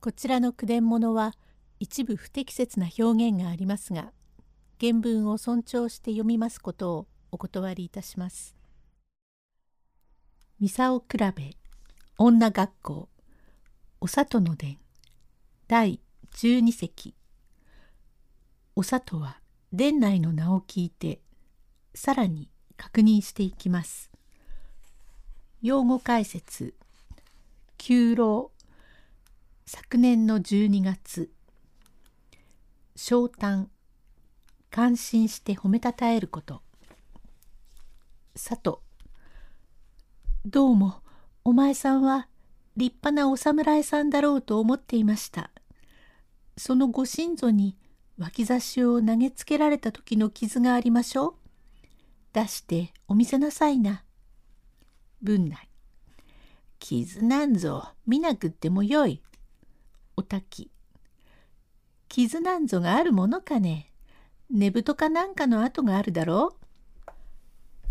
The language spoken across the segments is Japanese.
こちらの句伝物は一部不適切な表現がありますが原文を尊重して読みますことをお断りいたします。ミサオ比べ女学校お里の伝第12席お里は伝内の名を聞いてさらに確認していきます。用語解説旧老昨年の12月昇誕感心して褒めたたえること。佐藤どうもお前さんは立派なお侍さんだろうと思っていました。そのご親祖に脇差しを投げつけられた時の傷がありましょう。出してお見せなさいな。文内。傷なんぞ見なくってもよい。おたき。傷なんぞがあるものかね。寝太かなんかの跡があるだろ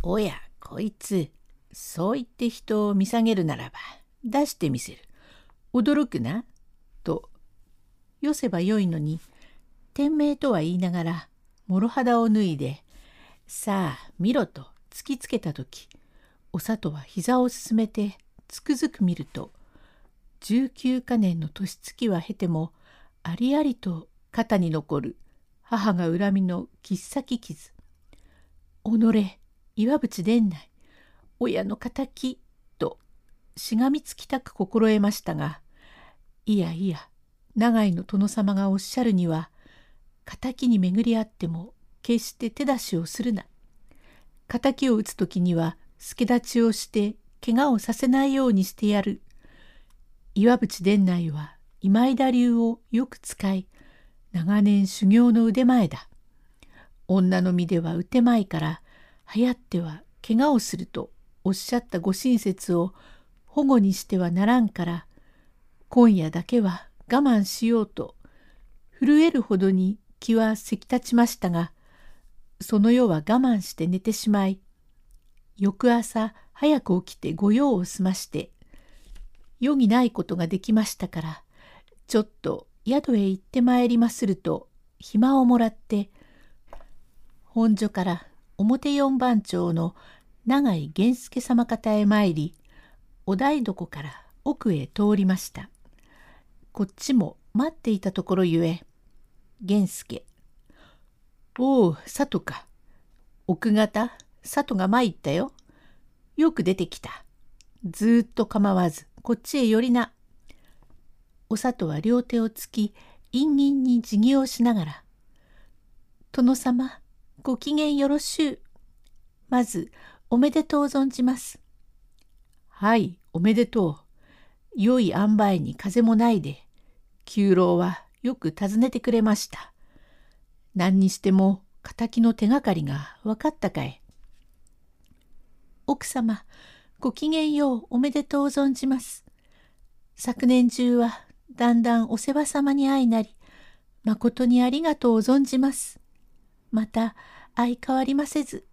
う。おや、こいつ、そう言って人を見下げるならば、出してみせる。驚くな。と、よせばよいのに、天命とは言いながら、諸肌を脱いで、さあ、見ろと突きつけた時、お里は膝を進めて、つくづく見ると、19か年の年月は経てもありありと肩に残る母が恨みの切っ先傷。己岩淵伝内親の敵としがみつきたく心得ましたがいやいや長井の殿様がおっしゃるには敵に巡り合っても決して手出しをするな。敵を討つ時には助立ちをして怪我をさせないようにしてやる岩淵伝内は今井田流をよく使い長年修行の腕前だ。女の身では打てまいから流行っては怪我をするとおっしゃったご親切を保護にしてはならんから今夜だけは我慢しようと震えるほどに気はせき立ちましたがその夜は我慢して寝てしまい翌朝早く起きて御用を済まして余儀ないことができましたから、ちょっと宿へ行ってまいりますると、暇をもらって、本所から表四番町の長井源助様方へ参り、お台所から奥へ通りました。こっちも待っていたところゆえ、源助。おう、佐藤か。奥方、佐藤が参ったよ。よく出てきた。ずっと構わず、こっちへ寄りな。お里は両手をつき、陰銀に辞儀をしながら、殿様、ご機嫌よろしゅう。まず、おめでとう存じます。はい、おめでとう。良い塩梅に風もないで、九郎はよく尋ねてくれました。何にしても、敵の手がかりが分かったかい。奥様、ごきげんようおめでとう存じます。昨年中はだんだんお世話様に会いなり、誠にありがとう存じます。また相変わりませず。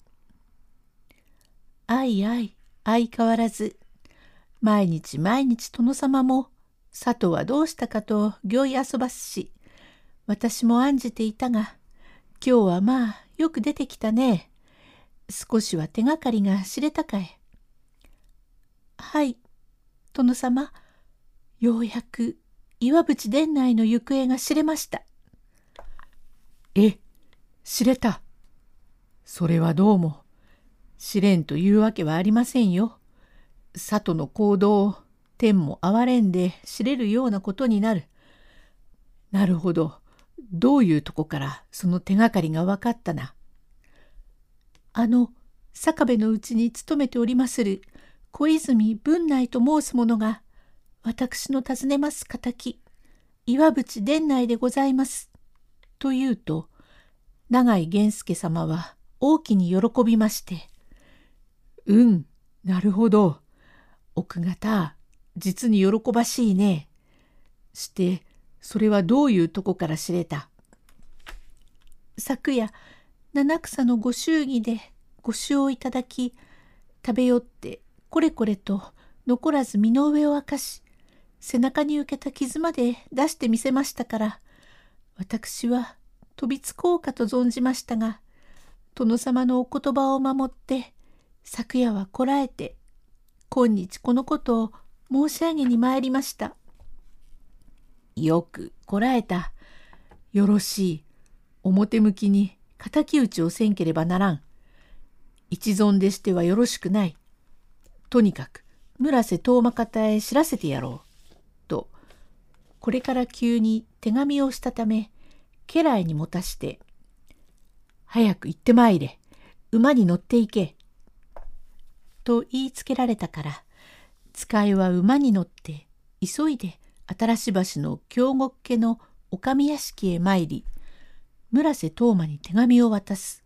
あいあい、相変わらず。毎日毎日殿様も、佐藤はどうしたかと行い遊ばすし、私も案じていたが、今日はまあよく出てきたね。少しは手がかりが知れたかい。はい、殿様、ようやく岩淵殿内の行方が知れました。え、知れた。それはどうも、知れんというわけはありませんよ。里の行動を天も哀れんで知れるようなことになる。なるほど。どういうとこからその手がかりが分かったな。あの、坂部のうちに勤めておりまする小泉文内と申す者が、私の尋ねます敵、岩淵殿内でございます。と言うと、永井源助様は大きに喜びまして、うん、なるほど。奥方、実に喜ばしいね。して、それはどういうとこから知れた昨夜、七草のご祝儀でご酒をいただき、食べよってこれこれと残らず身の上を明かし、背中に受けた傷まで出してみせましたから私は飛びつこうかと存じましたが殿様のお言葉を守って昨夜はこらえて今日このことを申し上げに参りました。よくこらえた。よろしい。表向きに敵討ちをせんければならん。一存でしてはよろしくない。とにかく村瀬遠間方へ知らせてやろう。と、これから急に手紙をしたため、家来に持たして、早く行ってまいれ。馬に乗って行け。と言いつけられたから、使いは馬に乗って急いで新し橋の京極家のお上屋敷へ参り、村瀬東馬に手紙を渡す。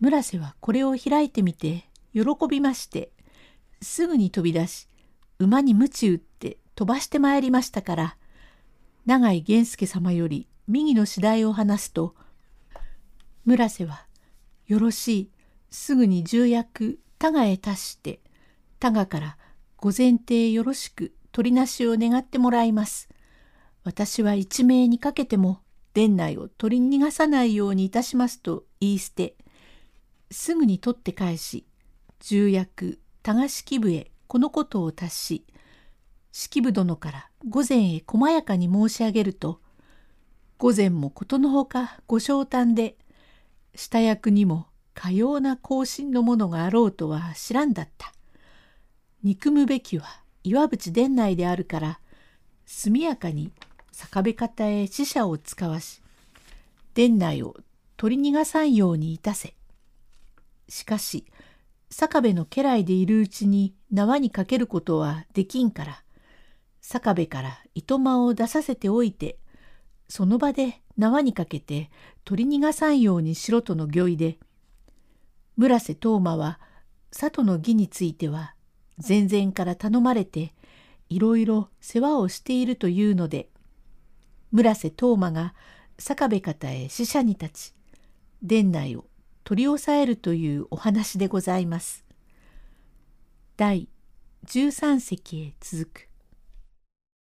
村瀬はこれを開いてみて喜びまして、すぐに飛び出し、馬に鞭打って飛ばしてまいりましたから、永井源助様より右の次第を話すと、村瀬は、よろしい、すぐに重役、多賀へ達して、多賀からご前提よろしく取りなしを願ってもらいます。私は一命にかけても、殿内を取り逃がさないようにいたしますと言い捨て、すぐに取って返し、重役、多賀式部へこのことを達し、式部殿から御前へ細やかに申し上げると、御前もことのほかご昇誕で、下役にもかような行進のものがあろうとは知らんだった。憎むべきは岩淵殿内であるから、速やかに坂部方へ死者を使わし、殿内を取り逃がさんようにいたせ。しかし、坂部の家来でいるうちに縄にかけることはできんから、坂部から糸間を出させておいて、その場で縄にかけて取り逃がさんようにしろとの御意で、村瀬東馬は里の儀については前々から頼まれていろいろ世話をしているというので、村瀬東馬が坂部方へ使者に立ち、殿内を取り押さえるというお話でございます。第13席へ続く。